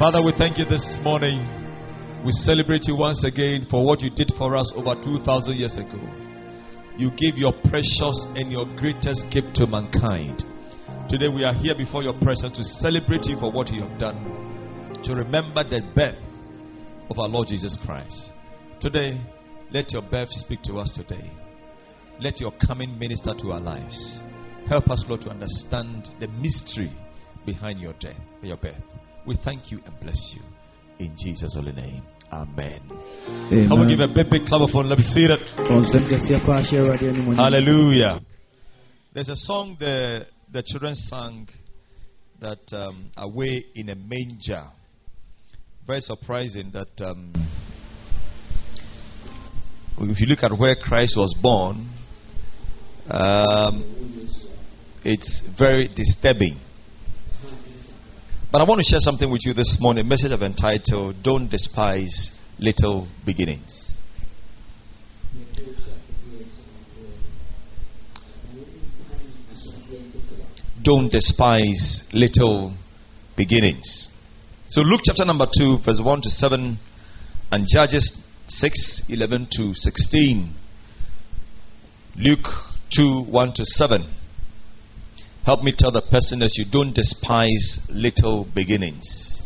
Father, we thank you this morning. We celebrate you once again for what you did for us over 2,000 years ago. You gave your precious and your greatest gift to mankind. Today we are here before your presence to celebrate you for what you have done, to remember the birth of our Lord Jesus Christ. Today, let your birth speak to us today. Let your coming minister to our lives. Help us, Lord, to understand the mystery behind your death, your birth. We thank you and bless you. In Jesus' holy name. Amen. Come on, give a big, big clap for Let me see that. Hallelujah. There's a song the, the children sang that um, away in a manger. Very surprising that um, if you look at where Christ was born, um, it's very disturbing. But I want to share something with you this morning. A message I've entitled Don't Despise Little Beginnings. Don't despise little beginnings. So, Luke chapter number 2, verse 1 to 7, and Judges 6 11 to 16. Luke 2 1 to 7. Help me tell the person that you don't despise little beginnings.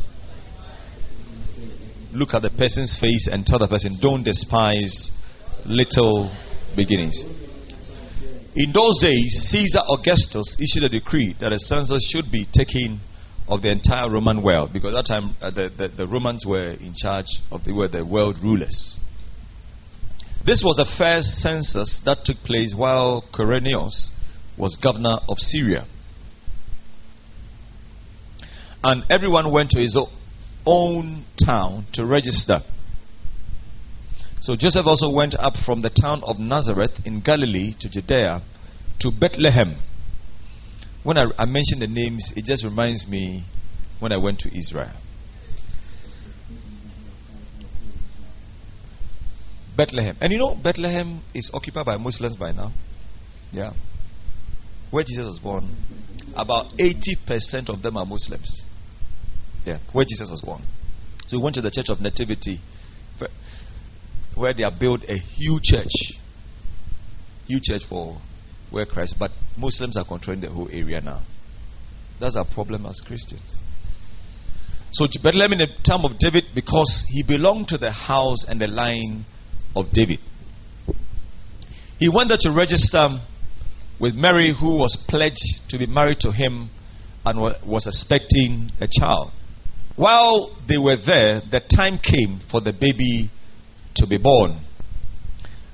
Look at the person's face and tell the person, don't despise little beginnings. In those days, Caesar Augustus issued a decree that a census should be taken of the entire Roman world because at that time uh, the, the, the, Romans were in charge of the, were the world rulers. This was the first census that took place while Quirinius was governor of Syria. And everyone went to his own town to register. So Joseph also went up from the town of Nazareth in Galilee to Judea to Bethlehem. When I, I mention the names, it just reminds me when I went to Israel. Bethlehem. And you know, Bethlehem is occupied by Muslims by now. Yeah where Jesus was born, about 80% of them are Muslims. Yeah, where Jesus was born. So we went to the Church of Nativity, where they have built a huge church. Huge church for where Christ, but Muslims are controlling the whole area now. That's our problem as Christians. So Bethlehem in the time of David, because he belonged to the house and the line of David. He went there to register with Mary, who was pledged to be married to him and was expecting a child. While they were there, the time came for the baby to be born.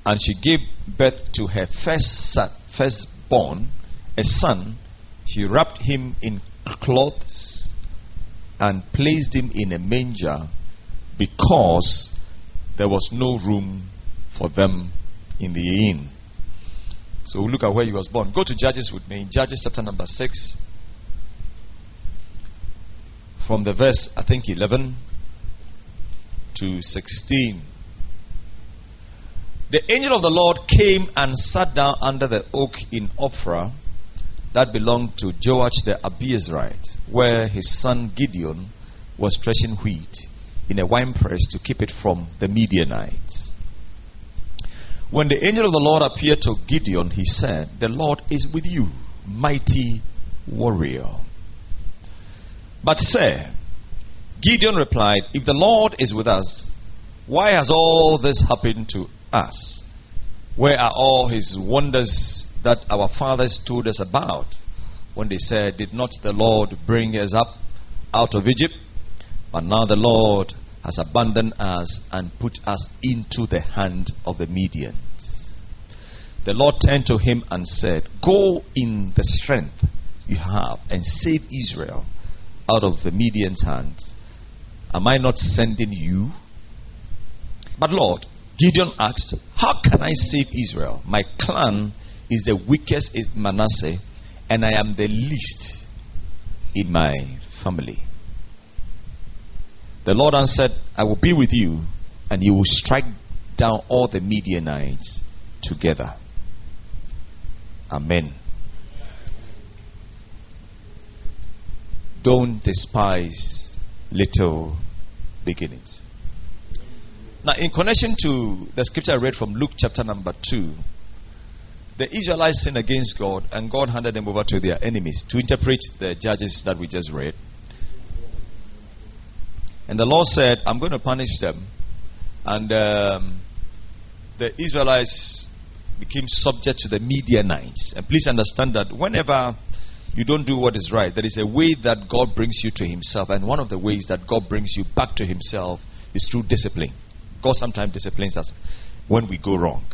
And she gave birth to her first son, firstborn, a son. She wrapped him in cloths and placed him in a manger because there was no room for them in the inn. So we'll look at where he was born. Go to Judges with me. Judges chapter number 6. From the verse, I think, 11 to 16. The angel of the Lord came and sat down under the oak in Ophrah that belonged to Joash the Abiezrite, where his son Gideon was threshing wheat in a winepress to keep it from the Midianites. When the angel of the Lord appeared to Gideon, he said, The Lord is with you, mighty warrior. But, sir, Gideon replied, If the Lord is with us, why has all this happened to us? Where are all his wonders that our fathers told us about when they said, Did not the Lord bring us up out of Egypt? But now the Lord has abandoned us and put us into the hand of the Midians. The Lord turned to him and said, Go in the strength you have and save Israel out of the Midian's hands. Am I not sending you? But Lord, Gideon asked, How can I save Israel? My clan is the weakest in Manasseh, and I am the least in my family. The Lord answered, I will be with you, and you will strike down all the Midianites together. Amen. Don't despise little beginnings. Now, in connection to the scripture I read from Luke chapter number 2, the Israelites sinned against God, and God handed them over to their enemies to interpret the judges that we just read. And the Lord said, I'm going to punish them. And um, the Israelites became subject to the Midianites. And please understand that whenever you don't do what is right, there is a way that God brings you to Himself. And one of the ways that God brings you back to Himself is through discipline. God sometimes disciplines us when we go wrong.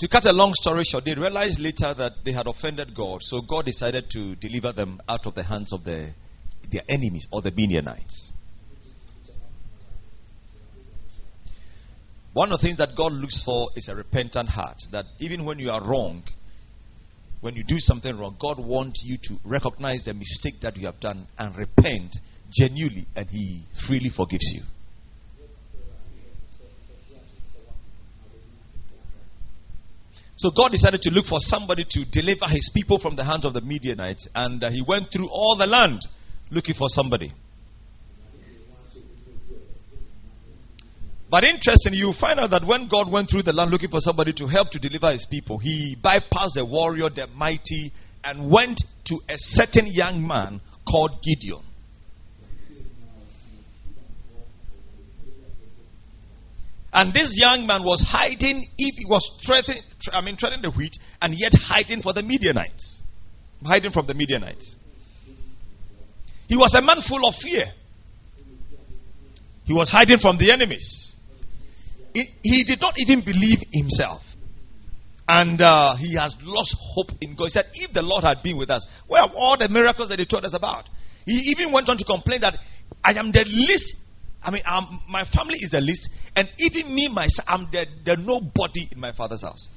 To cut a long story short, they realized later that they had offended God, so God decided to deliver them out of the hands of the, their enemies or the Midianites. One of the things that God looks for is a repentant heart. That even when you are wrong, when you do something wrong, God wants you to recognize the mistake that you have done and repent genuinely, and He freely forgives you. So God decided to look for somebody to deliver his people from the hands of the Midianites, and uh, he went through all the land looking for somebody. But interestingly, you find out that when God went through the land looking for somebody to help to deliver his people, he bypassed the warrior, the mighty, and went to a certain young man called Gideon. And this young man was hiding, he was treading, I mean, treading the wheat, and yet hiding for the Midianites. Hiding from the Midianites. He was a man full of fear. He was hiding from the enemies. He, he did not even believe himself. And uh, he has lost hope in God. He said, If the Lord had been with us, where are all the miracles that he told us about? He even went on to complain that I am the least I mean, I'm, my family is the least, and even me myself, I'm the, the nobody in my father's house.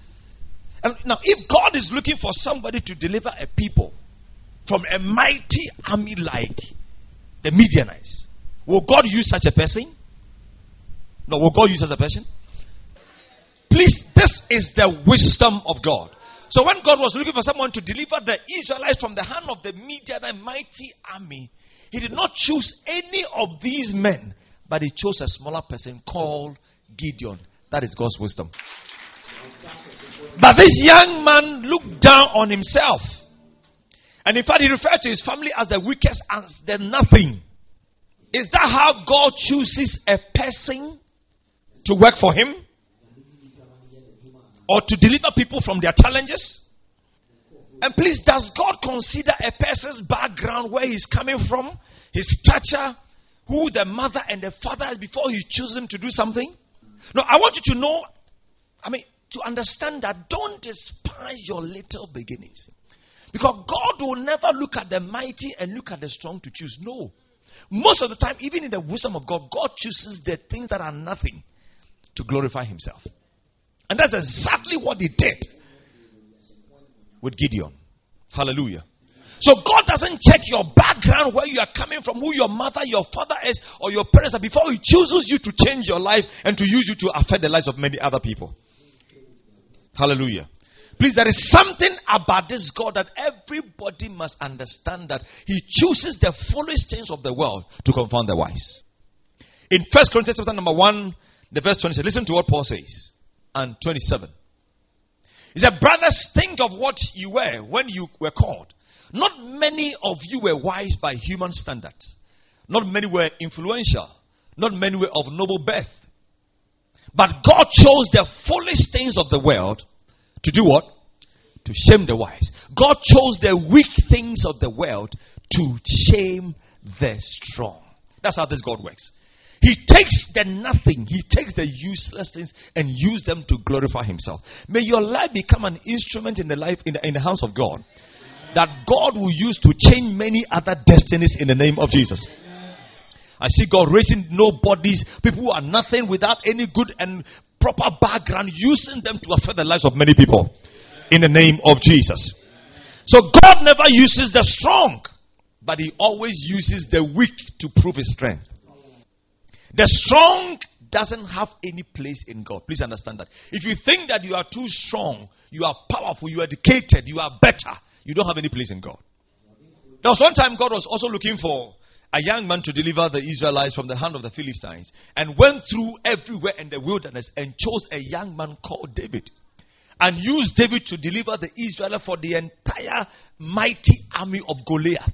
And now, if God is looking for somebody to deliver a people from a mighty army like the Midianites, will God use such a person? No, will God use such a person? Please, this is the wisdom of God. So when God was looking for someone to deliver the Israelites from the hand of the Midianite mighty army, he did not choose any of these men but he chose a smaller person called Gideon. That is God's wisdom. But this young man looked down on himself. And in fact, he referred to his family as the weakest, and the nothing. Is that how God chooses a person to work for him? Or to deliver people from their challenges? And please, does God consider a person's background, where he's coming from, his stature, who the mother and the father is before he chooses him to do something? No, I want you to know, I mean, to understand that don't despise your little beginnings. Because God will never look at the mighty and look at the strong to choose. No. Most of the time, even in the wisdom of God, God chooses the things that are nothing to glorify himself. And that's exactly what he did with Gideon. Hallelujah. So God doesn't check your background, where you are coming from, who your mother, your father is, or your parents are, before He chooses you to change your life and to use you to affect the lives of many other people. Hallelujah. Please, there is something about this God that everybody must understand that He chooses the foolish things of the world to confound the wise. In First Corinthians chapter number 1, the verse 27, listen to what Paul says. And 27. He said, Brothers, think of what you were when you were called. Not many of you were wise by human standards. Not many were influential. Not many were of noble birth. But God chose the foolish things of the world to do what? To shame the wise. God chose the weak things of the world to shame the strong. That's how this God works. He takes the nothing, he takes the useless things and use them to glorify himself. May your life become an instrument in the life in the, in the house of God that God will use to change many other destinies in the name of Jesus. I see God raising nobodies, people who are nothing without any good and proper background, using them to affect the lives of many people in the name of Jesus. So God never uses the strong, but He always uses the weak to prove His strength. The strong doesn't have any place in God. Please understand that. If you think that you are too strong, you are powerful, you are educated, you are better, you don't have any place in God. There was one time God was also looking for a young man to deliver the Israelites from the hand of the Philistines and went through everywhere in the wilderness and chose a young man called David and used David to deliver the Israelites for the entire mighty army of Goliath.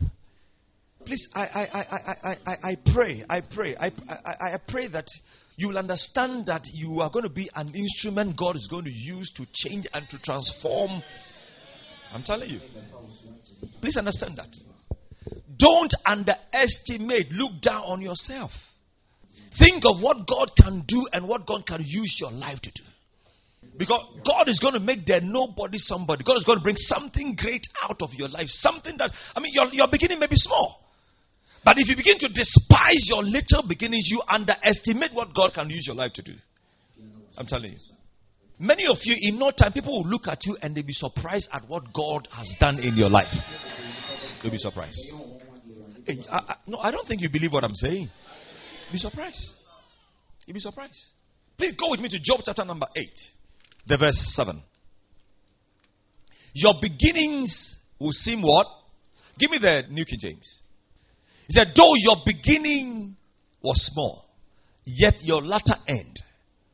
Please, I, I, I, I, I, I pray, I pray, I, I, I pray that you will understand that you are going to be an instrument God is going to use to change and to transform. I'm telling you. Please understand that. Don't underestimate, look down on yourself. Think of what God can do and what God can use your life to do. Because God is going to make there nobody somebody. God is going to bring something great out of your life. Something that, I mean, your, your beginning may be small. But if you begin to despise your little beginnings, you underestimate what God can use your life to do. I'm telling you. Many of you, in no time, people will look at you and they'll be surprised at what God has done in your life. They'll be surprised. I, I, no, I don't think you believe what I'm saying. Be surprised. You'll be surprised. Please go with me to Job chapter number 8, the verse 7. Your beginnings will seem what? Give me the New King James. He said, Though your beginning was small, yet your latter end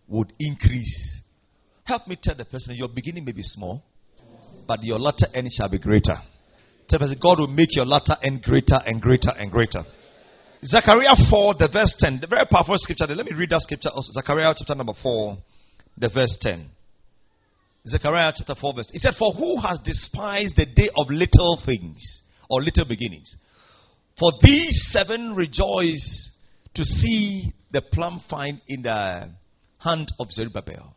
would increase. Help me tell the person, your beginning may be small, but your latter end shall be greater. Tell the God will make your latter end greater and greater and greater. Zechariah 4, the verse 10, the very powerful scripture. Let me read that scripture also. Zechariah chapter number 4, the verse 10. Zechariah chapter 4, verse. He said, For who has despised the day of little things or little beginnings? For these seven rejoice to see the plumb line in the hand of Zerubbabel.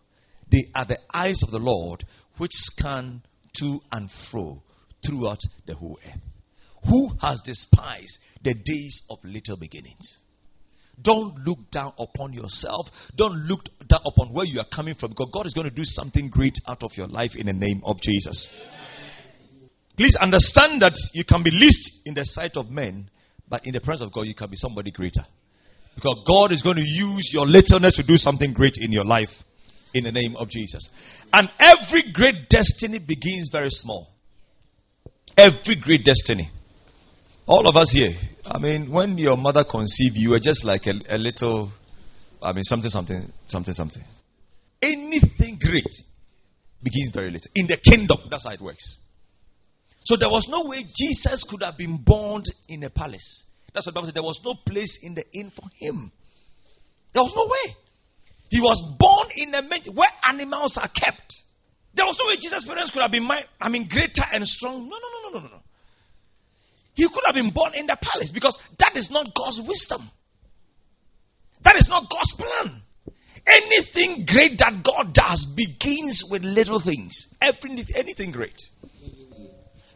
They are the eyes of the Lord which scan to and fro throughout the whole earth. Who has despised the days of little beginnings? Don't look down upon yourself. Don't look down upon where you are coming from because God is going to do something great out of your life in the name of Jesus. Please understand that you can be least in the sight of men, but in the presence of God, you can be somebody greater. Because God is going to use your littleness to do something great in your life in the name of Jesus. And every great destiny begins very small. Every great destiny. All of us here. I mean, when your mother conceived you, were just like a, a little, I mean, something, something, something, something. Anything great begins very little. In the kingdom, that's how it works. So there was no way Jesus could have been born in a palace. That's what the Bible said. There was no place in the inn for him. There was no way. He was born in a manger where animals are kept. There was no way Jesus' parents could have been, my, I mean, greater and strong. No, no, no, no, no, no. He could have been born in the palace because that is not God's wisdom. That is not God's plan. Anything great that God does begins with little things. Every, anything great.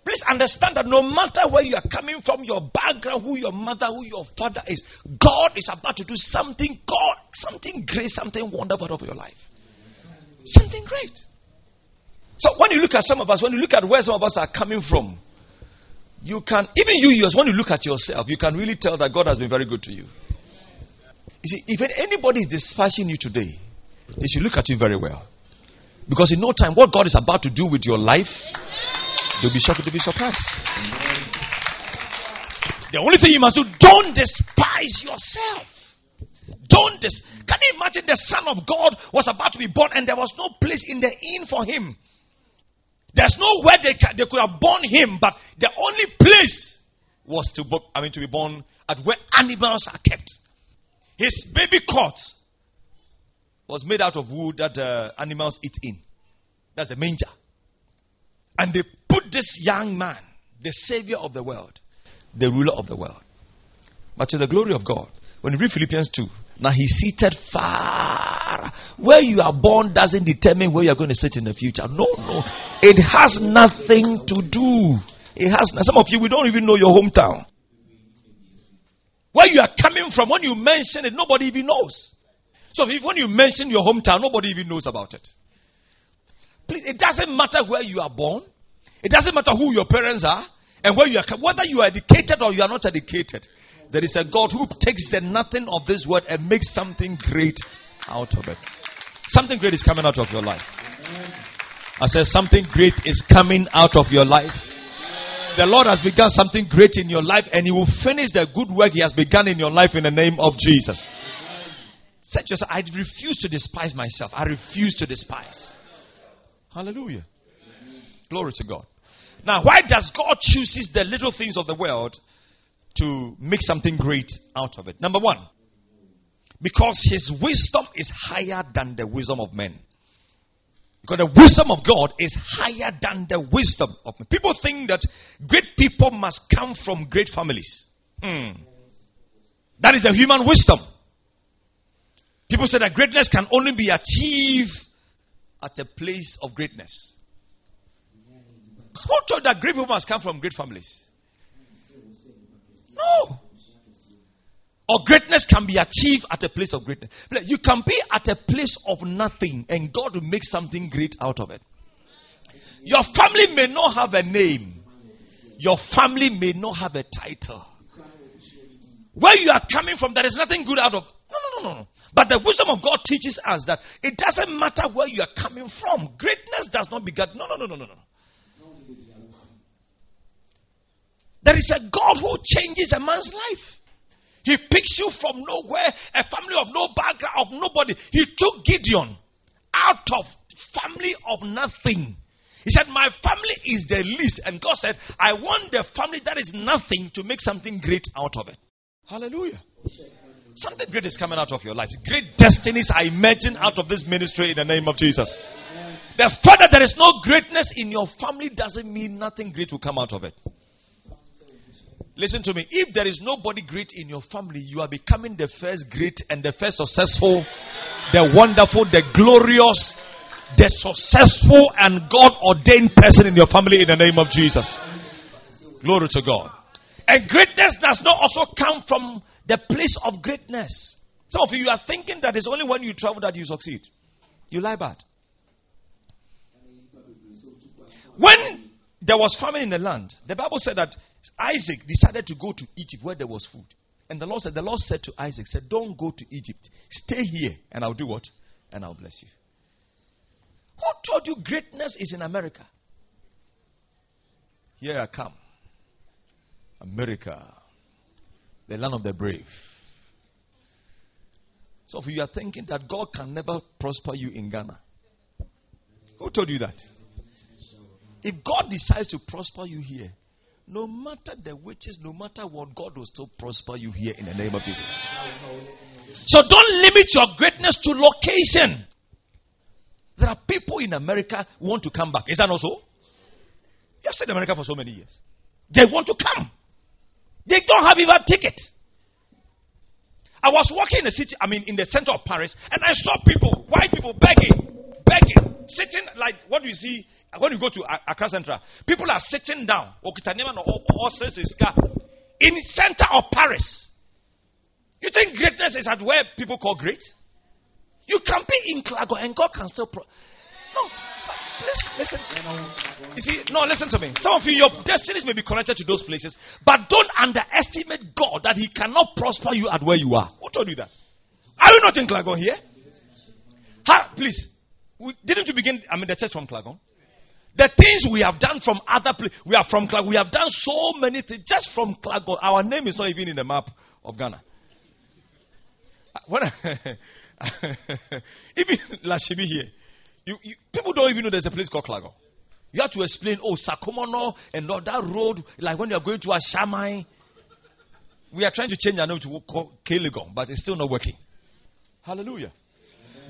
Please understand that no matter where you are coming from, your background, who your mother, who your father is, God is about to do something God, something great, something wonderful of your life. Something great. So when you look at some of us, when you look at where some of us are coming from, you can, even you, when you look at yourself, you can really tell that God has been very good to you. You see, if anybody is despising you today, they should look at you very well. Because in no time, what God is about to do with your life, They'll be shocked to be surprised. The only thing you must do, don't despise yourself. Don't Can you imagine the Son of God was about to be born and there was no place in the inn for him? There's nowhere they, they could have born him, but the only place was to, I mean, to be born at where animals are kept. His baby cot was made out of wood that animals eat in. That's the manger. And they put this young man, the savior of the world, the ruler of the world. But to the glory of God, when you read Philippians 2, now he's seated far. Where you are born doesn't determine where you're going to sit in the future. No, no. It has nothing to do. It has some of you we don't even know your hometown. Where you are coming from, when you mention it, nobody even knows. So if when you mention your hometown, nobody even knows about it. Please, it doesn't matter where you are born. It doesn't matter who your parents are and where you are, whether you are educated or you are not educated. There is a God who takes the nothing of this world and makes something great out of it. Something great is coming out of your life. I said something great is coming out of your life. The Lord has begun something great in your life and He will finish the good work He has begun in your life in the name of Jesus. Set yourself, I refuse to despise myself. I refuse to despise. Hallelujah. Glory to God. Now, why does God chooses the little things of the world to make something great out of it? Number one, because his wisdom is higher than the wisdom of men. Because the wisdom of God is higher than the wisdom of men. People think that great people must come from great families. Hmm. That is the human wisdom. People say that greatness can only be achieved at a place of greatness. Who told that great people must come from great families? No. Or greatness can be achieved at a place of greatness. You can be at a place of nothing and God will make something great out of it. Your family may not have a name. Your family may not have a title. Where you are coming from, there is nothing good out of. No, no, no, no. No. But the wisdom of God teaches us that it doesn't matter where you are coming from. Greatness does not beget. No, no, no, no, no, no. There is a God who changes a man's life. He picks you from nowhere, a family of no background, of nobody. He took Gideon out of family of nothing. He said, My family is the least. And God said, I want the family that is nothing to make something great out of it. Hallelujah. Something great is coming out of your life. Great destinies are emerging out of this ministry in the name of Jesus. The fact that there is no greatness in your family doesn't mean nothing great will come out of it. Listen to me. If there is nobody great in your family, you are becoming the first great and the first successful, the wonderful, the glorious, the successful and God ordained person in your family in the name of Jesus. Glory to God. And greatness does not also come from the place of greatness. Some of you are thinking that it's only when you travel that you succeed. You lie bad. When there was famine in the land, the Bible said that Isaac decided to go to Egypt where there was food. And the Lord said, the Lord said to Isaac, said, Don't go to Egypt. Stay here, and I'll do what? And I'll bless you. Who told you greatness is in America? Here I come. America, the land of the brave. So if you are thinking that God can never prosper you in Ghana, who told you that? If God decides to prosper you here, no matter the witches, no matter what, God will still prosper you here in the name of Jesus. So don't limit your greatness to location. There are people in America who want to come back. Is that not so? You have stayed in America for so many years. They want to come. They don't have even a ticket. I was walking in the city, I mean, in the center of Paris, and I saw people, white people, begging, begging, sitting like what do you see when you go to Accra Central, people are sitting down in the center of Paris. You think greatness is at where people call great? You can be in Clago and God can still. Pro- no. Listen, listen. You see, no, listen to me. Some of you, your destinies may be connected to those places, but don't underestimate God that He cannot prosper you at where you are. Who told you that? Are you not in Klagon here? Ha, please. We, didn't you begin, I mean, the church from Klagon? The things we have done from other places, we are from Clago. We have done so many things just from Clago. Our name is not even in the map of Ghana. Uh, even Lashibi here, you, you, people don't even know there's a place called Clago. You have to explain, oh, Sakumono and all that road, like when you are going to Ashaiman. We are trying to change our name to Kelegon, but it's still not working. Hallelujah.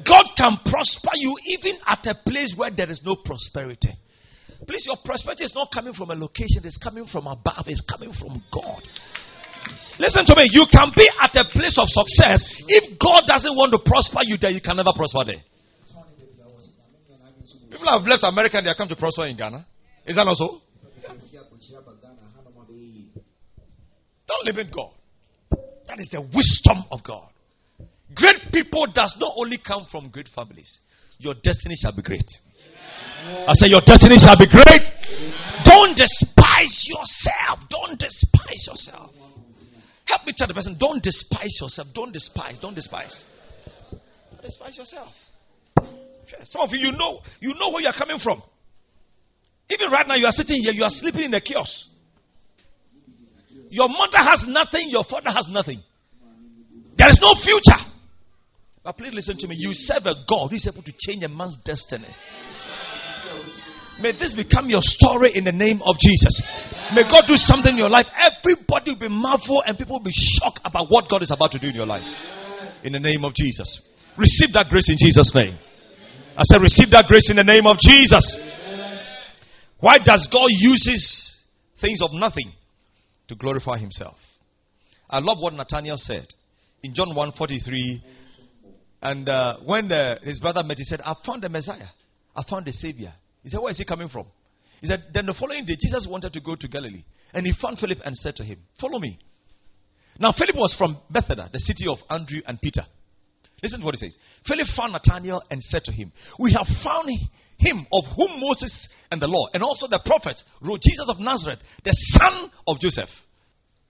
God can prosper you even at a place where there is no prosperity. Please, your prosperity is not coming from a location, it's coming from above, it's coming from God. Listen to me. You can be at a place of success. If God doesn't want to prosper you there, you can never prosper there. People have left America and they have come to prosper in Ghana. Is that not so? Don't limit God. That is the wisdom of God. Great people does not only come from great families. Your destiny shall be great. I say, Your destiny shall be great. Don't despise yourself. Don't despise yourself. Help me tell the person, don't despise yourself. Don't despise. Don't despise. Don't despise yourself. Some of you, you know, you know where you are coming from. Even right now, you are sitting here, you are sleeping in a kiosk. Your mother has nothing, your father has nothing. There is no future. But please listen to me. You serve a God who is able to change a man's destiny. May this become your story in the name of Jesus. May God do something in your life. Everybody will be marvel and people will be shocked about what God is about to do in your life. In the name of Jesus. Receive that grace in Jesus' name. I said, receive that grace in the name of Jesus. Why does God uses things of nothing to glorify himself? I love what Nathaniel said in John 1:43. And uh, when uh, his brother met, he said, I found the Messiah. I found the Savior. He said, Where is he coming from? He said, Then the following day, Jesus wanted to go to Galilee. And he found Philip and said to him, Follow me. Now, Philip was from Bethsaida, the city of Andrew and Peter. Listen to what he says. Philip found Nathanael and said to him, We have found him of whom Moses and the law and also the prophets wrote, Jesus of Nazareth, the son of Joseph.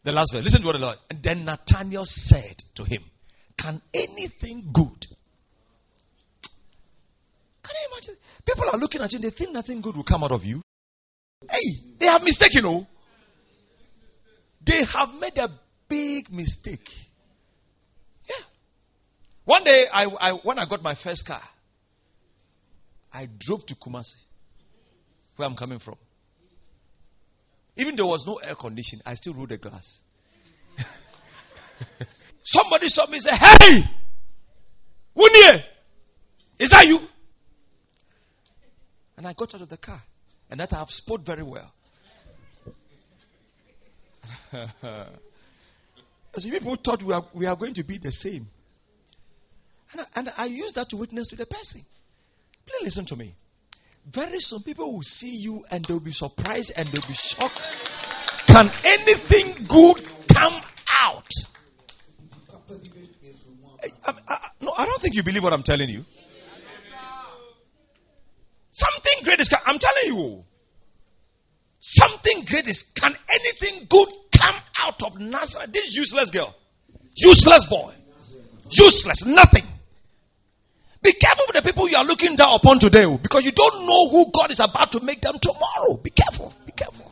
The last verse. Listen to what the Lord. And then Nathanael said to him, Can anything good can you imagine? People are looking at you and they think nothing good will come out of you. Hey, they have mistaken, oh. They have made a big mistake. Yeah. One day, I, I, when I got my first car, I drove to Kumasi, where I'm coming from. Even there was no air conditioning, I still rolled the glass. Somebody saw me and said, Hey! Wunye! Is that you? And I got out of the car. And that I have spoke very well. As people thought we are, we are going to be the same. And I, and I use that to witness to the person. Please listen to me. Very soon people will see you and they'll be surprised and they'll be shocked. Can anything good come out? I, I, no, I don't think you believe what I'm telling you. Something great is, coming. I'm telling you. Something great is, can anything good come out of Nazareth? This useless girl. Useless boy. Useless. Nothing. Be careful with the people you are looking down upon today oh, because you don't know who God is about to make them tomorrow. Be careful. Be careful.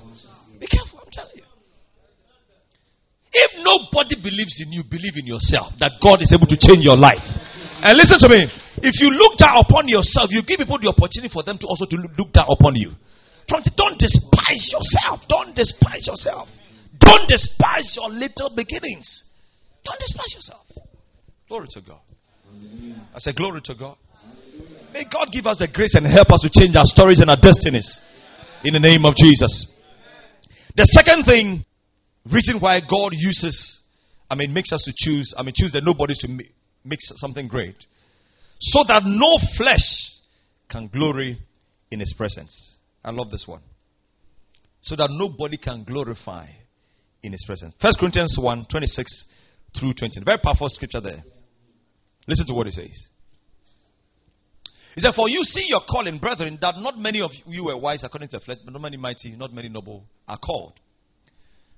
Be careful. I'm telling you. If nobody believes in you, believe in yourself that God is able to change your life. And listen to me. If you look down upon yourself, you give people the opportunity for them to also to look down upon you. Don't despise yourself. Don't despise yourself. Don't despise your little beginnings. Don't despise yourself. Glory to God. I say, Glory to God. May God give us the grace and help us to change our stories and our destinies. In the name of Jesus. The second thing, reason why God uses, I mean, makes us to choose, I mean, choose the nobodies to make something great so that no flesh can glory in his presence. I love this one. So that nobody can glorify in his presence. First Corinthians 1 26 through 20. Very powerful scripture there. Listen to what he says. He said, For you see your calling, brethren, that not many of you were wise according to the flesh, but not many mighty, not many noble are called.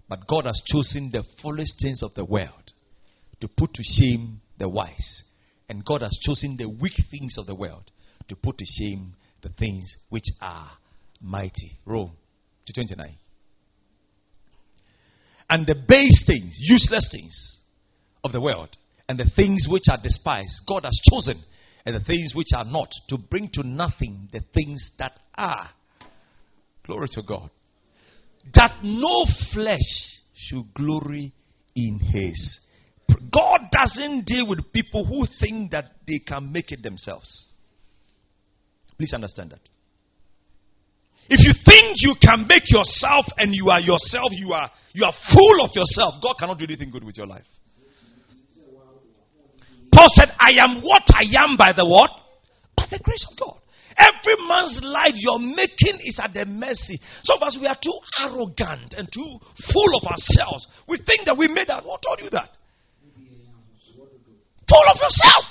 But God has chosen the foolish things of the world to put to shame the wise. And God has chosen the weak things of the world to put to shame the things which are mighty. Rome 229. And the base things, useless things of the world, and the things which are despised, God has chosen, and the things which are not, to bring to nothing the things that are. Glory to God. That no flesh should glory in his God doesn't deal with people who think that they can make it themselves. Please understand that. If you think you can make yourself and you are yourself, you are you are full of yourself, God cannot do anything good with your life. Paul said, I am what I am by the what? By the grace of God. Every man's life you're making is at the mercy. Some of us, we are too arrogant and too full of ourselves. We think that we made that. Who told you that? Full of yourself.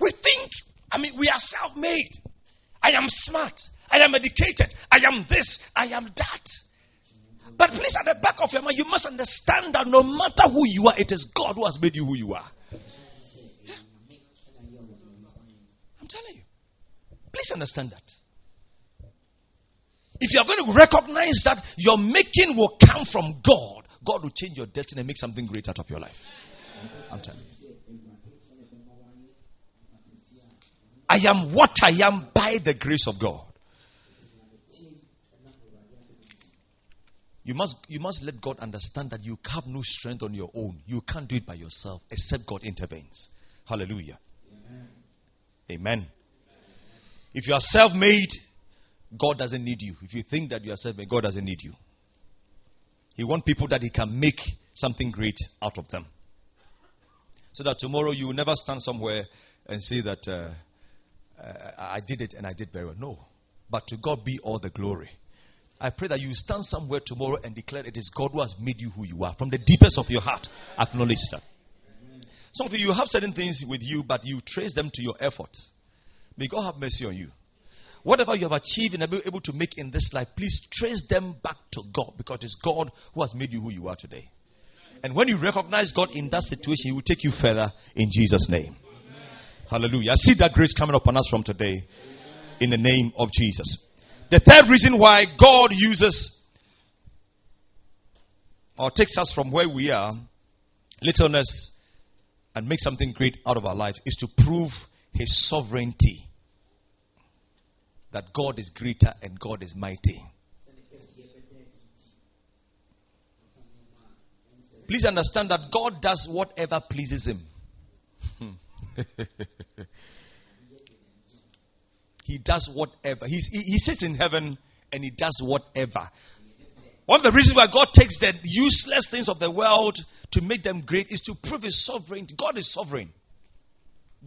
We think, I mean, we are self made. I am smart. I am educated. I am this. I am that. But please, at the back of your mind, you must understand that no matter who you are, it is God who has made you who you are. Yeah. I'm telling you. Please understand that. If you are going to recognize that your making will come from God, God will change your destiny and make something great out of your life. I'm telling you. I am what I am by the grace of God. You must, you must let God understand that you have no strength on your own. You can't do it by yourself except God intervenes. Hallelujah. Amen. Amen. If you are self made, God doesn't need you. If you think that you are self made, God doesn't need you. He wants people that He can make something great out of them. So that tomorrow you will never stand somewhere and say that uh, uh, I did it and I did very well. No. But to God be all the glory. I pray that you stand somewhere tomorrow and declare it is God who has made you who you are. From the deepest of your heart, acknowledge that. Some of you, you have certain things with you, but you trace them to your effort. May God have mercy on you. Whatever you have achieved and have been able to make in this life, please trace them back to God because it's God who has made you who you are today. And when you recognize God in that situation, He will take you further in Jesus' name. Amen. Hallelujah. I see that grace coming upon us from today in the name of Jesus. The third reason why God uses or takes us from where we are, littleness, and makes something great out of our lives is to prove His sovereignty. That God is greater and God is mighty. Please understand that God does whatever pleases Him. He does whatever. He's, he, he sits in heaven and he does whatever. One of the reasons why God takes the useless things of the world to make them great is to prove his sovereignty. God is sovereign.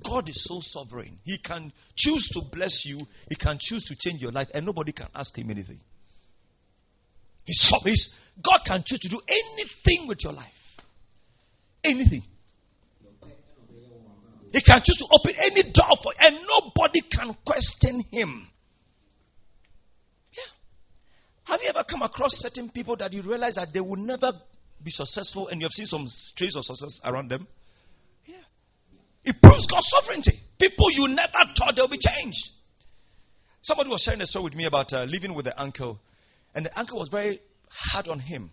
God is so sovereign. He can choose to bless you, He can choose to change your life, and nobody can ask Him anything. He's, he's, God can choose to do anything with your life. Anything. He can choose to open any door for and nobody can question him. Yeah. Have you ever come across certain people that you realize that they will never be successful and you have seen some traces of success around them? It proves God's sovereignty. People you never thought they'll be changed. Somebody was sharing a story with me about uh, living with the uncle, and the uncle was very hard on him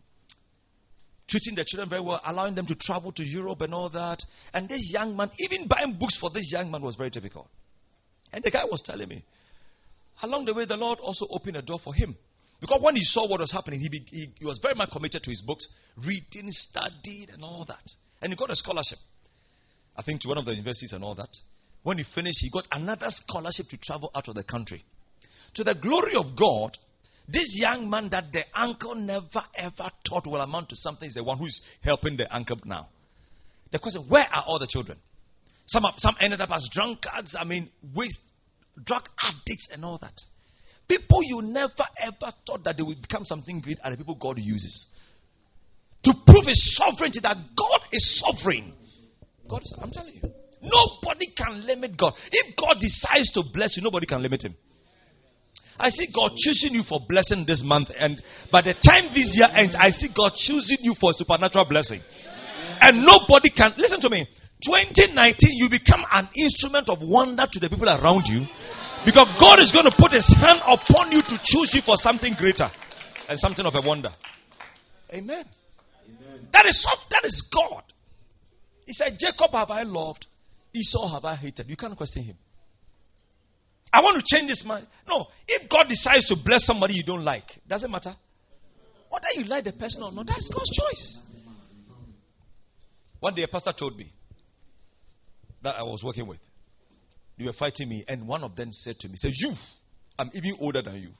treating the children very well, allowing them to travel to Europe and all that. And this young man, even buying books for this young man was very difficult. And the guy was telling me, along the way, the Lord also opened a door for him. Because when he saw what was happening, he, be, he, he was very much committed to his books, reading, studied, and all that. And he got a scholarship, I think, to one of the universities and all that. When he finished, he got another scholarship to travel out of the country. To the glory of God, this young man that the uncle never ever thought will amount to something is the one who is helping the uncle now. The question, where are all the children? Some, some ended up as drunkards, I mean, waste, drug addicts, and all that. People you never ever thought that they would become something great are the people God uses. To prove his sovereignty that God is sovereign. God is, I'm telling you. Nobody can limit God. If God decides to bless you, nobody can limit him. I see God choosing you for blessing this month, and by the time this year ends, I see God choosing you for a supernatural blessing. And nobody can listen to me. 2019, you become an instrument of wonder to the people around you because God is going to put His hand upon you to choose you for something greater and something of a wonder. Amen. Amen. That is that is God. He said, Jacob have I loved, Esau have I hated. You can't question him. I want to change this man. No, if God decides to bless somebody you don't like, doesn't matter. Whether you like the person or not, that's God's choice. One day a pastor told me that I was working with. They were fighting me, and one of them said to me, "Say you, I'm even older than you.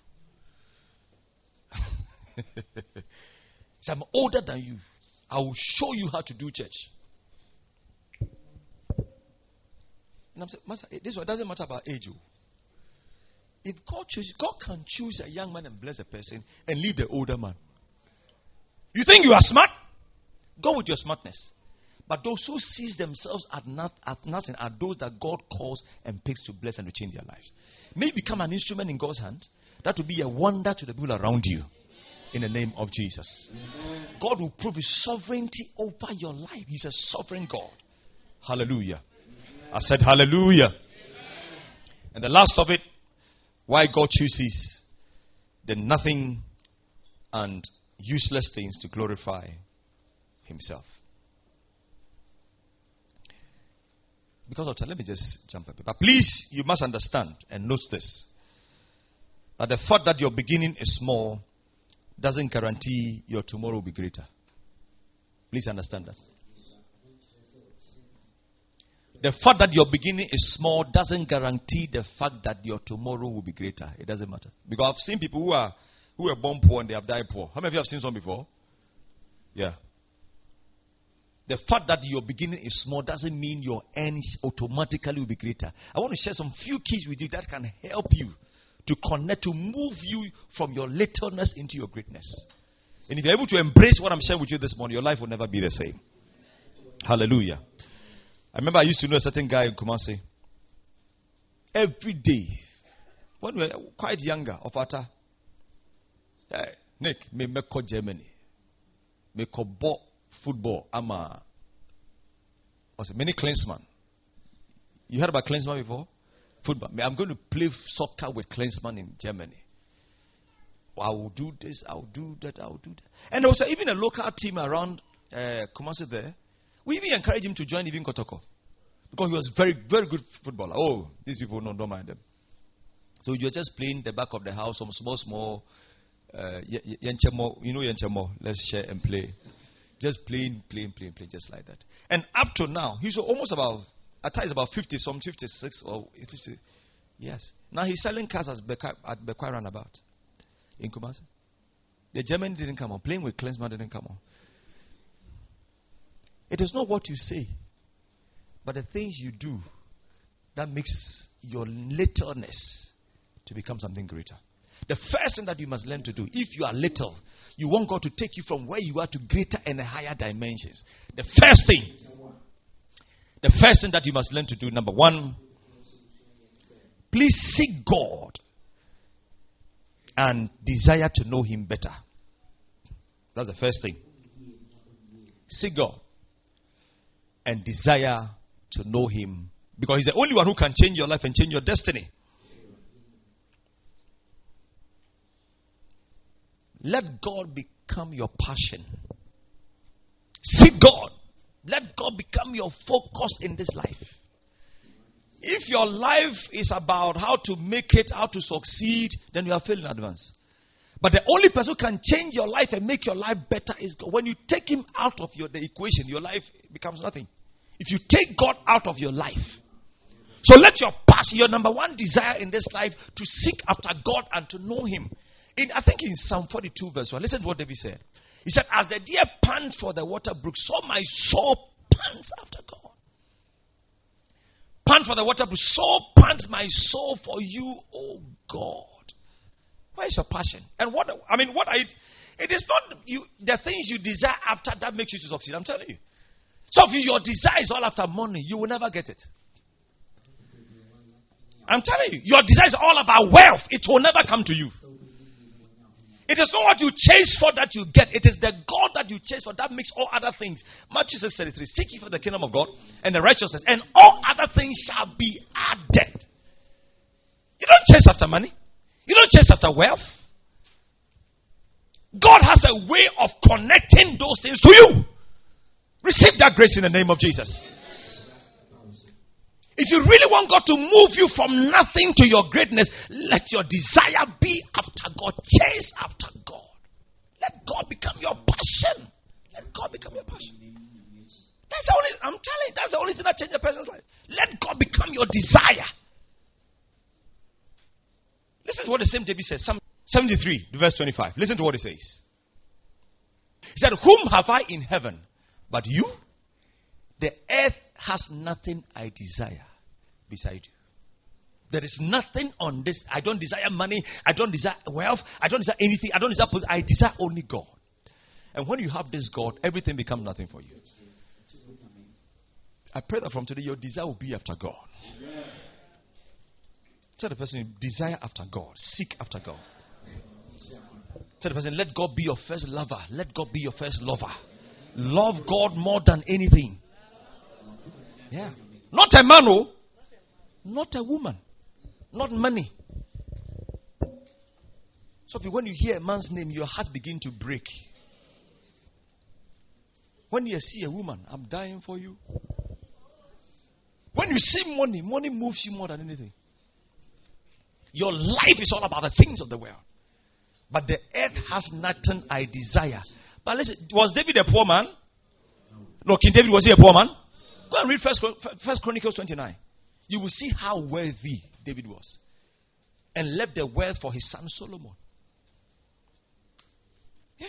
so I'm older than you. I will show you how to do church." And I'm saying, Master, this one doesn't matter about age. Oh. If God chooses, God can choose a young man and bless a person and leave the older man. You think you are smart? Go with your smartness. But those who sees themselves at, not, at nothing are those that God calls and picks to bless and to change their lives. May become an instrument in God's hand. That will be a wonder to the people around you. In the name of Jesus. God will prove his sovereignty over your life. He's a sovereign God. Hallelujah. I said hallelujah. Amen. And the last of it why God chooses the nothing and useless things to glorify himself. Because of time, let me just jump a bit. But please, you must understand and note this that the fact that your beginning is small doesn't guarantee your tomorrow will be greater. Please understand that. The fact that your beginning is small doesn't guarantee the fact that your tomorrow will be greater. It doesn't matter. Because I've seen people who are who were born poor and they have died poor. How many of you have seen some before? Yeah. The fact that your beginning is small doesn't mean your ends automatically will be greater. I want to share some few keys with you that can help you to connect, to move you from your littleness into your greatness. And if you're able to embrace what I'm sharing with you this morning, your life will never be the same. Hallelujah. I remember I used to know a certain guy in Kumasi. Every day, when we were quite younger, of Ata, hey, Nick, me call Germany, me ball football. I'm a what's it? Many Klinsmann. You heard about Klinsmann before? Football. I'm going to play soccer with Klinsmann in Germany. I will do this, I will do that, I will do that. And there was even a local team around uh, Kumasi there. We even encouraged him to join even Kotoko. Because he was very, very good footballer. Oh, these people no, don't mind them. So you're just playing the back of the house, some small, small, uh, you know Yenchemo, let's share and play. Just playing, playing, playing, playing, just like that. And up to now, he's almost about, at times about 50, some 56 or 50. Yes. Now he's selling cars at Bekwai Roundabout in Kumasi. The German didn't come on. Playing with Klinsmann didn't come on. It is not what you say, but the things you do that makes your littleness to become something greater. The first thing that you must learn to do, if you are little, you want God to take you from where you are to greater and higher dimensions. The first thing, the first thing that you must learn to do, number one, please seek God and desire to know Him better. That's the first thing. Seek God and desire to know Him because He's the only one who can change your life and change your destiny. Let God become your passion. Seek God. Let God become your focus in this life. If your life is about how to make it, how to succeed, then you are failing in advance. But the only person who can change your life and make your life better is God. When you take Him out of your, the equation, your life becomes nothing. If you take God out of your life, so let your passion, your number one desire in this life, to seek after God and to know Him. In, I think in Psalm 42, verse 1, listen to what David said. He said, As the deer pants for the water brook, so my soul pants after God. Pant for the water brook, so pants my soul for you, oh God. Where is your passion? And what, I mean, what are you, it is not you, the things you desire after that makes you to succeed. I'm telling you. So if your desire is all after money, you will never get it. I'm telling you, your desire is all about wealth. It will never come to you. It is not what you chase for that you get. It is the God that you chase for that makes all other things. Matthew says 33 Seek ye for the kingdom of God and the righteousness, and all other things shall be added. You don't chase after money, you don't chase after wealth. God has a way of connecting those things to you. Receive that grace in the name of Jesus. If you really want God to move you from nothing to your greatness, let your desire be after God. Chase after God. Let God become your passion. Let God become your passion. That's the only, I'm telling you, that's the only thing that changes a person's life. Let God become your desire. Listen to what the same David says. Psalm 73, verse 25. Listen to what he says. He said, Whom have I in heaven but you? The earth has nothing I desire beside you. There is nothing on this. I don't desire money. I don't desire wealth. I don't desire anything. I don't desire position. I desire only God. And when you have this God, everything becomes nothing for you. I pray that from today your desire will be after God. Tell the person, desire after God. Seek after God. Tell the person, let God be your first lover. Let God be your first lover. Love God more than anything. Yeah. Not a man, oh. Not a woman. Not money. So you, when you hear a man's name, your heart begin to break. When you see a woman, I'm dying for you. When you see money, money moves you more than anything. Your life is all about the things of the world. But the earth has nothing I desire. But listen, was David a poor man? No, King David was he a poor man? Go and read First, First Chronicles 29. You will see how wealthy David was. And left the wealth for his son Solomon. Yeah.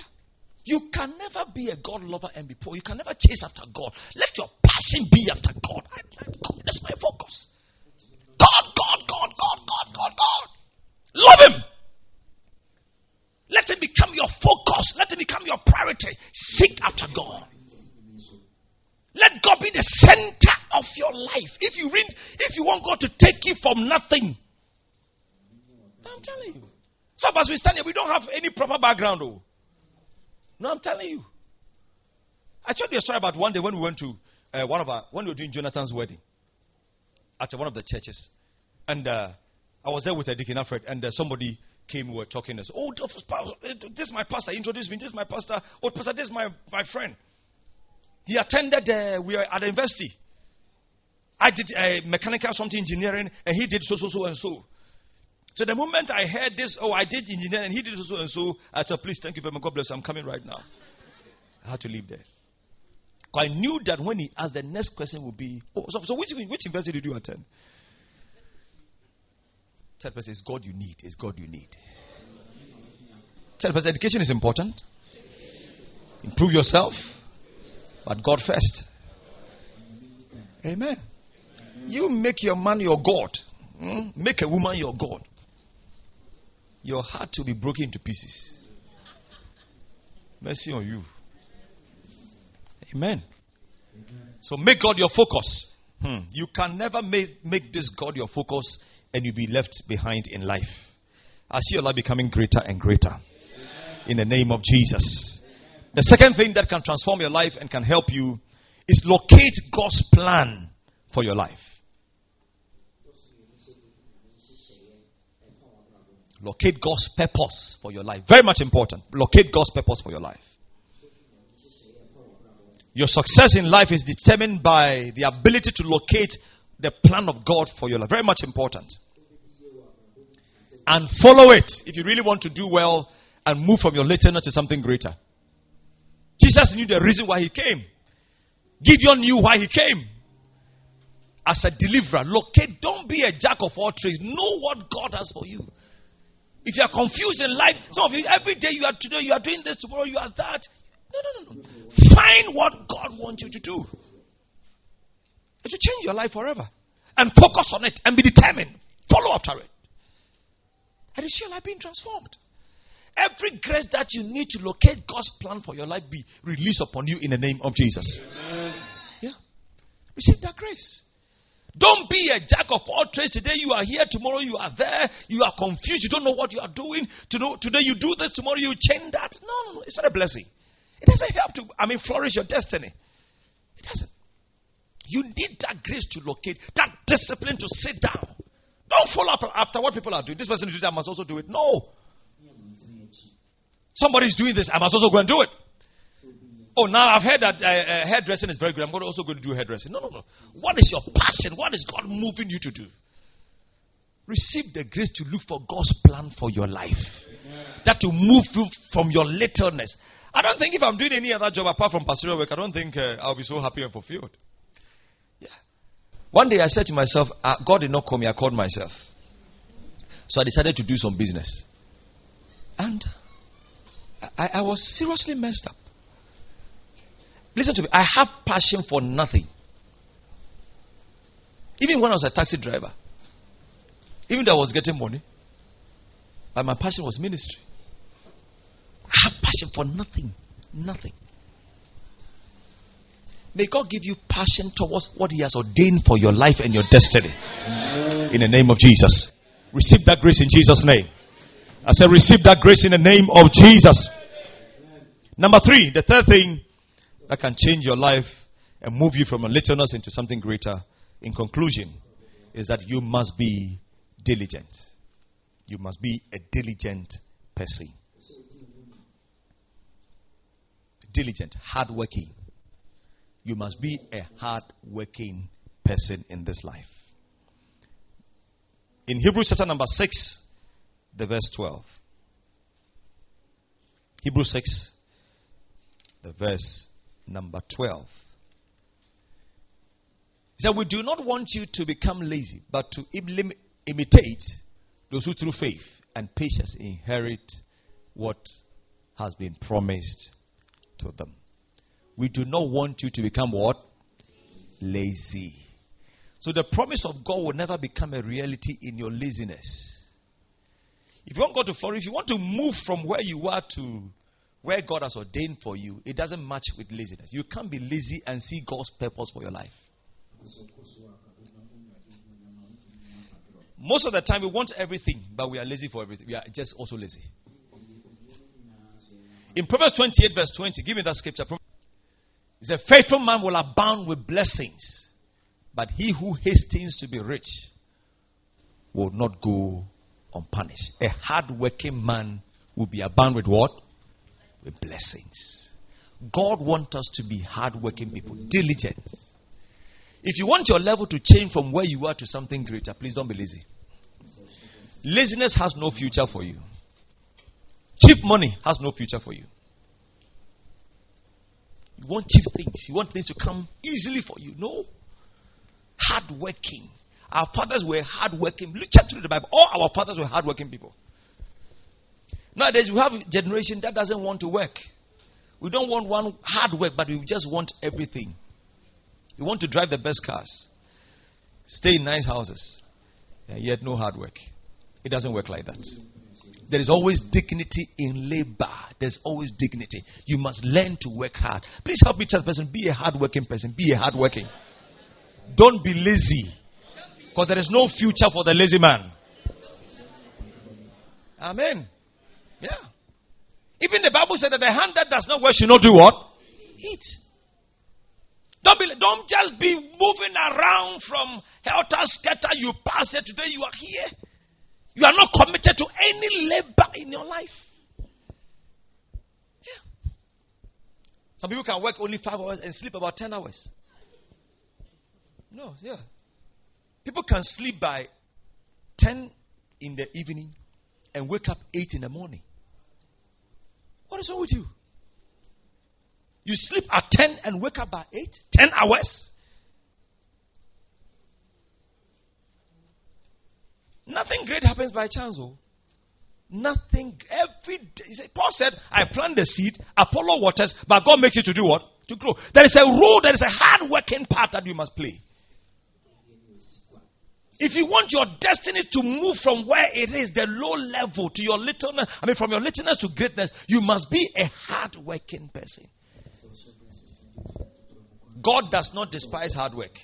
You can never be a God lover and be poor. You can never chase after God. Let your passion be after God. God that's my focus. God, God, God. Love Him. Let Him become your focus. Let Him become your priority. Seek after God. Let God be the center of your life. If you read, if you want God to take you from nothing, I'm telling you. Some of us we stand here, we don't have any proper background, though. No, I'm telling you. I told you a story about one day when we went to uh, one of our when we were doing Jonathan's wedding at one of the churches, and uh, I was there with a Deacon Alfred, and uh, somebody came, we were talking, and said, "Oh, this is my pastor. He introduced me. This is my pastor. Oh, pastor, this is my my friend." He attended. Uh, we were at the university. I did uh, mechanical something engineering, and he did so so so and so. So the moment I heard this, oh, I did engineering, and he did so so and so, I said, "Please, thank you very much. God bless. I'm coming right now." I had to leave there. I knew that when he asked, the next question would be, oh, so, so which, which university did you attend? Tell person, it's God you need. It's God you need. Tell person, education is important. Improve yourself, but God first. Amen. You make your man your God. Hmm? Make a woman your God. Your heart will be broken into pieces. Mercy on you. Amen. So make God your focus. Hmm. You can never make, make this God your focus and you'll be left behind in life. I see your life becoming greater and greater. In the name of Jesus. The second thing that can transform your life and can help you is locate God's plan for your life. Locate God's purpose for your life. Very much important. Locate God's purpose for your life. Your success in life is determined by the ability to locate the plan of God for your life. Very much important. And follow it if you really want to do well and move from your littleness to something greater. Jesus knew the reason why he came. Gideon knew why he came. As a deliverer, locate, don't be a jack of all trades. Know what God has for you. If you are confused in life, some of you, every day you are today, you are doing this, tomorrow you are that. No, no, no, no. Find what God wants you to do. It will change your life forever. And focus on it and be determined. Follow after it. And you see your life being transformed. Every grace that you need to locate God's plan for your life be released upon you in the name of Jesus. Amen. Yeah. Receive that grace. Don't be a jack of all trades. Today you are here, tomorrow you are there. You are confused. You don't know what you are doing. Today you do this, tomorrow you change that. No, no, no. It's not a blessing. It doesn't help to, I mean, flourish your destiny. It doesn't. You need that grace to locate, that discipline to sit down. Don't follow up after what people are doing. This person did it, I must also do it. No. Somebody is doing this, I must also go and do it. Oh, now I've heard that uh, uh, hairdressing is very good. I'm going to also going to do hairdressing. No, no, no. What is your passion? What is God moving you to do? Receive the grace to look for God's plan for your life. That to move you from your littleness. I don't think if I'm doing any other job apart from pastoral work, I don't think uh, I'll be so happy and fulfilled. One day I said to myself, uh, God did not call me, I called myself. So I decided to do some business. And I, I was seriously messed up. Listen to me. I have passion for nothing. Even when I was a taxi driver, even though I was getting money, but my passion was ministry. I have passion for nothing. Nothing. May God give you passion towards what He has ordained for your life and your destiny. In the name of Jesus. Receive that grace in Jesus' name. I said, receive that grace in the name of Jesus. Number three, the third thing that can change your life and move you from a littleness into something greater, in conclusion, is that you must be diligent. You must be a diligent person. Diligent, hardworking. You must be a hardworking person in this life. In Hebrews chapter number 6, the verse 12. Hebrews 6, the verse number 12. He said, We do not want you to become lazy, but to Im- imitate those who through faith and patience inherit what has been promised to them. We do not want you to become what? Lazy. So the promise of God will never become a reality in your laziness. If you want God to flourish, if you want to move from where you are to where God has ordained for you, it doesn't match with laziness. You can't be lazy and see God's purpose for your life. Most of the time, we want everything, but we are lazy for everything. We are just also lazy. In Proverbs 28, verse 20, give me that scripture. It's a faithful man will abound with blessings, but he who hastens to be rich will not go unpunished. A hard-working man will be abound with what? With blessings. God wants us to be hard-working people, diligent. If you want your level to change from where you are to something greater, please don't be lazy. Laziness has no future for you. Cheap money has no future for you. You want cheap things. You want things to come easily for you. No. Hard working. Our fathers were hard working. Check through the Bible. All our fathers were hard working people. Nowadays, we have a generation that doesn't want to work. We don't want one hard work, but we just want everything. You want to drive the best cars, stay in nice houses, and yet no hard work. It doesn't work like that. There is always dignity in labor. There's always dignity. You must learn to work hard. Please help me tell the person be a hardworking person. Be a hardworking. Don't be lazy. Because there is no future for the lazy man. Amen. Yeah. Even the Bible said that the hand that does not work should not do what? Eat. Don't, be, don't just be moving around from helter skelter. You pass it today, you are here. You are not committed to any labor in your life. Yeah. Some people can work only five hours and sleep about ten hours. No, yeah. People can sleep by ten in the evening and wake up eight in the morning. What is wrong with you? You sleep at 10 and wake up by 8? 10 hours? Nothing great happens by chance, oh. Nothing. Every day. Paul said, I plant the seed, Apollo waters, but God makes it to do what? To grow. There is a role, there is a hard working part that you must play. If you want your destiny to move from where it is, the low level, to your littleness, I mean, from your littleness to greatness, you must be a hard working person. God does not despise hard work.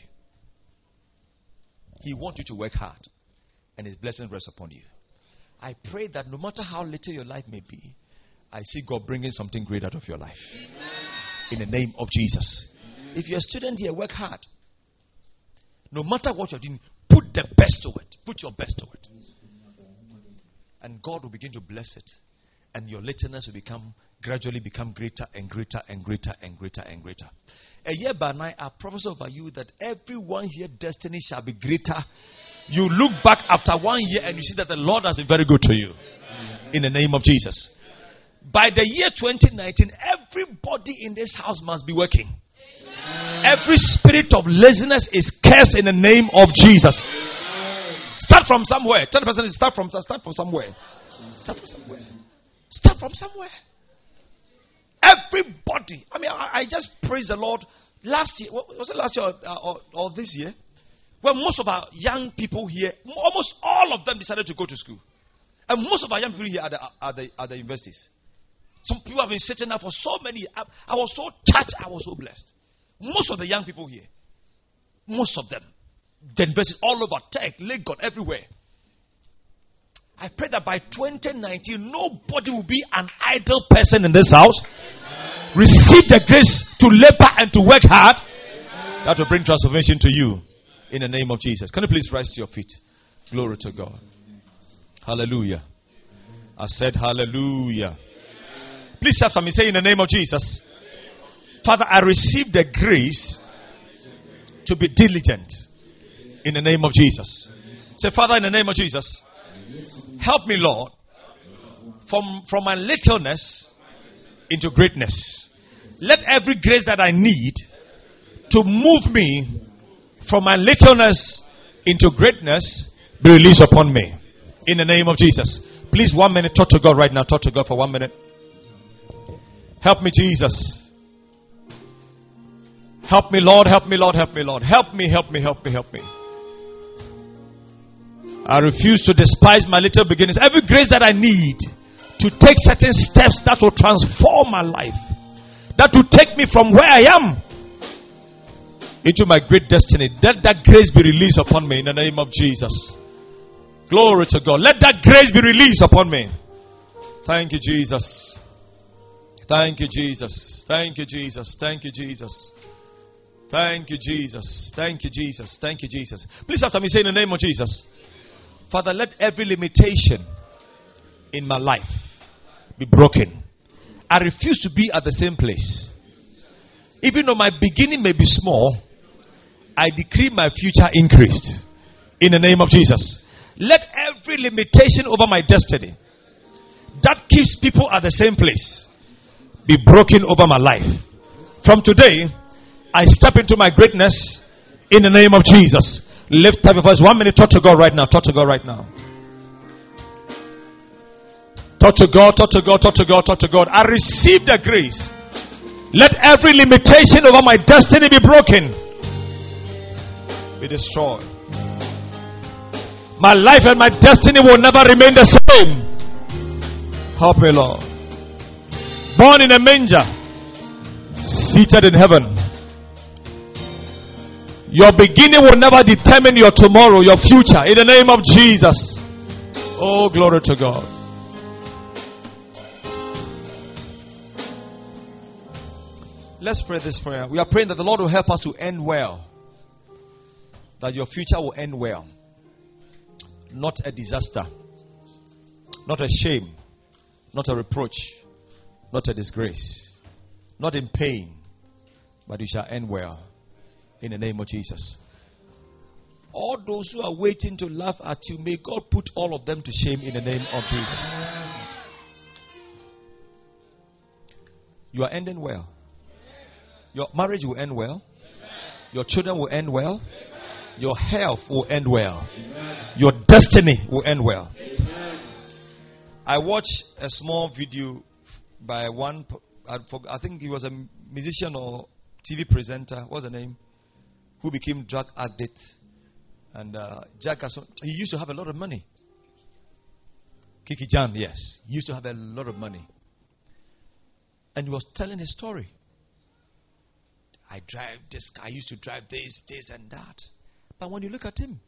He wants you to work hard, and His blessing rests upon you. I pray that no matter how little your life may be, I see God bringing something great out of your life. In the name of Jesus. If you're a student here, work hard. No matter what you're doing, put the best to it. Put your best to it. And God will begin to bless it. And your littleness will become gradually become greater and greater and greater and greater and greater. A year by night, I prophesy over you that everyone here destiny shall be greater. You look back after one year and you see that the Lord has been very good to you. In the name of Jesus. By the year 2019, everybody in this house must be working. Every spirit of laziness is cursed in the name of Jesus. Start from somewhere. Tell the person start from start from somewhere. Start from somewhere. Start from somewhere. Everybody. I mean, I, I just praise the Lord. Last year, was it last year or, or, or this year? Well, most of our young people here, almost all of them decided to go to school. And most of our young people here are the, are the, are the universities. Some people have been sitting there for so many. I, I was so touched. I was so blessed. Most of the young people here, most of them, the universities all over, Tech, Legon, everywhere. I pray that by 2019, nobody will be an idle person in this house. Receive the grace to labor and to work hard. That will bring transformation to you in the name of Jesus. Can you please rise to your feet? Glory to God. Hallelujah. I said hallelujah. Please have something say in the name of Jesus. Father, I receive the grace to be diligent in the name of Jesus. Say, Father, in the name of Jesus, help me, Lord, from, from my littleness into greatness. Let every grace that I need to move me from my littleness into greatness be released upon me. In the name of Jesus. Please, one minute, talk to God right now. Talk to God for one minute. Help me, Jesus. Help me, Lord. Help me, Lord. Help me, Lord. Help me, help me, help me, help me. I refuse to despise my little beginnings. Every grace that I need to take certain steps that will transform my life, that will take me from where I am into my great destiny. Let that grace be released upon me in the name of Jesus. Glory to God. Let that grace be released upon me. Thank you, Jesus. Thank you, Jesus. Thank you, Jesus. Thank you, Jesus. Thank you, Jesus. Thank you, Jesus. Thank you, Jesus. Please after me say in the name of Jesus. Father, let every limitation in my life be broken. I refuse to be at the same place. Even though my beginning may be small, I decree my future increased. In the name of Jesus. Let every limitation over my destiny that keeps people at the same place be broken over my life. From today, I step into my greatness in the name of Jesus. Lift up your voice. One minute. Talk to God right now. Talk to God right now. Talk to God. Talk to God. Talk to God. Talk to God. I receive the grace. Let every limitation over my destiny be broken, be destroyed. My life and my destiny will never remain the same. Help me, Lord. Born in a manger, seated in heaven. Your beginning will never determine your tomorrow, your future. In the name of Jesus. Oh, glory to God. Let's pray this prayer. We are praying that the Lord will help us to end well. That your future will end well. Not a disaster. Not a shame. Not a reproach. Not a disgrace. Not in pain. But you shall end well in the name of Jesus. All those who are waiting to laugh at you, may God put all of them to shame in the name of Jesus. You are ending well. Your marriage will end well. Your children will end well. Your health will end well. Your destiny will end well. I watched a small video by one, I think he was a musician or TV presenter. What's the name? who became drug addict. And uh, Jack, he used to have a lot of money. Kiki Gyan, yes. He used to have a lot of money. And he was telling his story. I drive this I used to drive this, this, and that. But when you look at him,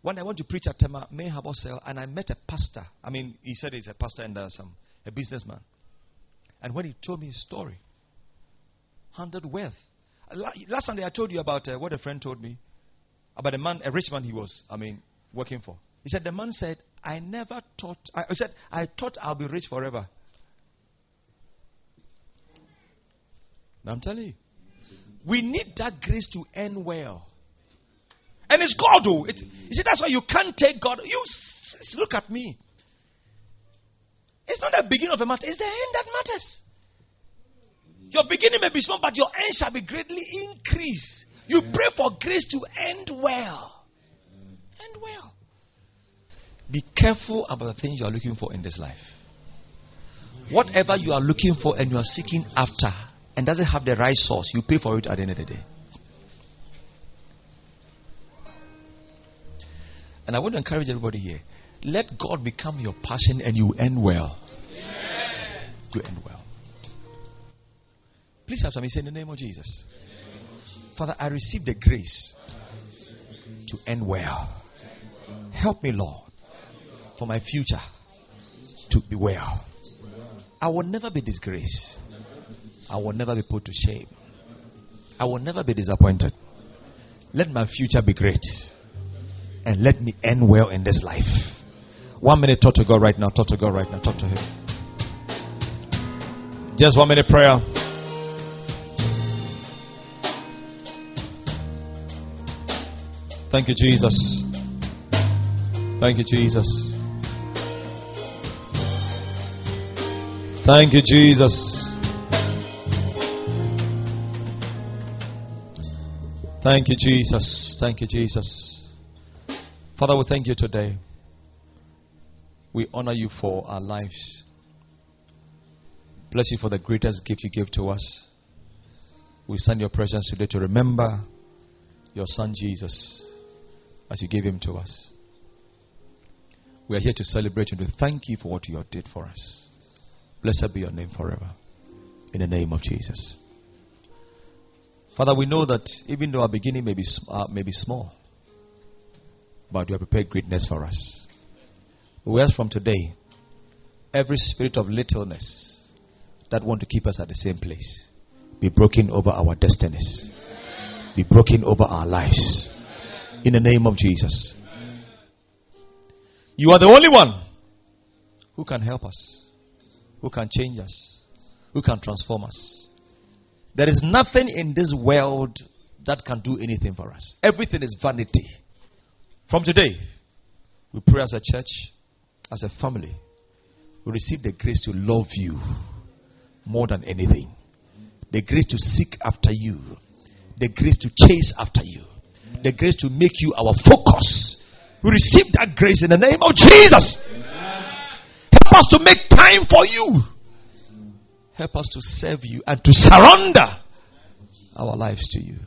when I went to preach at Tema May Habosel, and I met a pastor. I mean, he said he's a pastor and uh, some a businessman. And when he told me his story, hundred wealth. Last Sunday I told you about uh, what a friend told me about a man, a rich man he was, I mean, working for. He said, The man said, I never thought, I, I said, I thought I'll be rich forever. Now I'm telling you, we need that grace to end well. And it's God, though. It, you see, that's why you can't take God. You look at me. It's not the beginning of a matter, it's the end that matters. Your beginning may be small, but your end shall be greatly increased. You pray for grace to end well. End well. Be careful about the things you are looking for in this life. Whatever you are looking for and you are seeking after and doesn't have the right source, you pay for it at the end of the day. And I want to encourage everybody here. Let God become your passion and you end well. You end well. Please have somebody say in the name of Jesus. Father, I receive the grace to end well. Help me, Lord, for my future to be well. I will never be disgraced. I will never be put to shame. I will never be disappointed. Let my future be great. And let me end well in this life. One minute, talk to God right now. Talk to God right now. Talk to Him. Just one minute prayer. Thank you, Jesus. Thank you, Jesus. Thank you, Jesus. Thank you, Jesus. Thank you, Jesus. Father, we thank you today. We honor you for our lives. Bless you for the greatest gift you gave to us. We send your presence today to remember your son Jesus as you gave him to us. We are here to celebrate and to thank you for what you did for us. Blessed be your name forever. In the name of Jesus. Father, we know that even though our beginning may be, uh, may be small, but you have prepared greatness for us. Ask from today, every spirit of littleness that want to keep us at the same place be broken over our destinies, be broken over our lives in the name of Jesus. You are the only one who can help us, who can change us, who can transform us. There is nothing in this world that can do anything for us. Everything is vanity. From today, we pray as a church, as a family, we receive the grace to love you more than anything, the grace to seek after you, the grace to chase after you, the grace to make you our focus. We receive that grace in the name of Jesus. Help us to make time for you. Help us to serve you and to surrender our lives to you.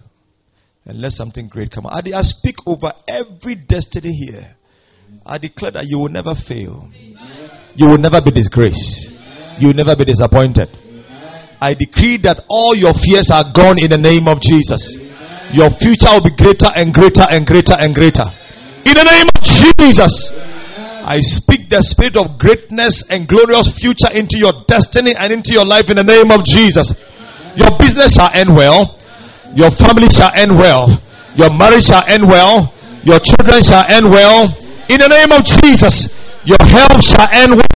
And let something great come out. I speak over every destiny here. I declare that you will never fail. You will never be disgraced. You will never be disappointed. I decree that all your fears are gone in the name of Jesus. Your future will be greater and greater and greater and greater. In the name of Jesus, I speak the spirit of greatness and glorious future into your destiny and into your life in the name of Jesus. Your business shall end well. Your family shall end well. Your marriage shall end well. Your children shall end well. In the name of Jesus, your health shall end well.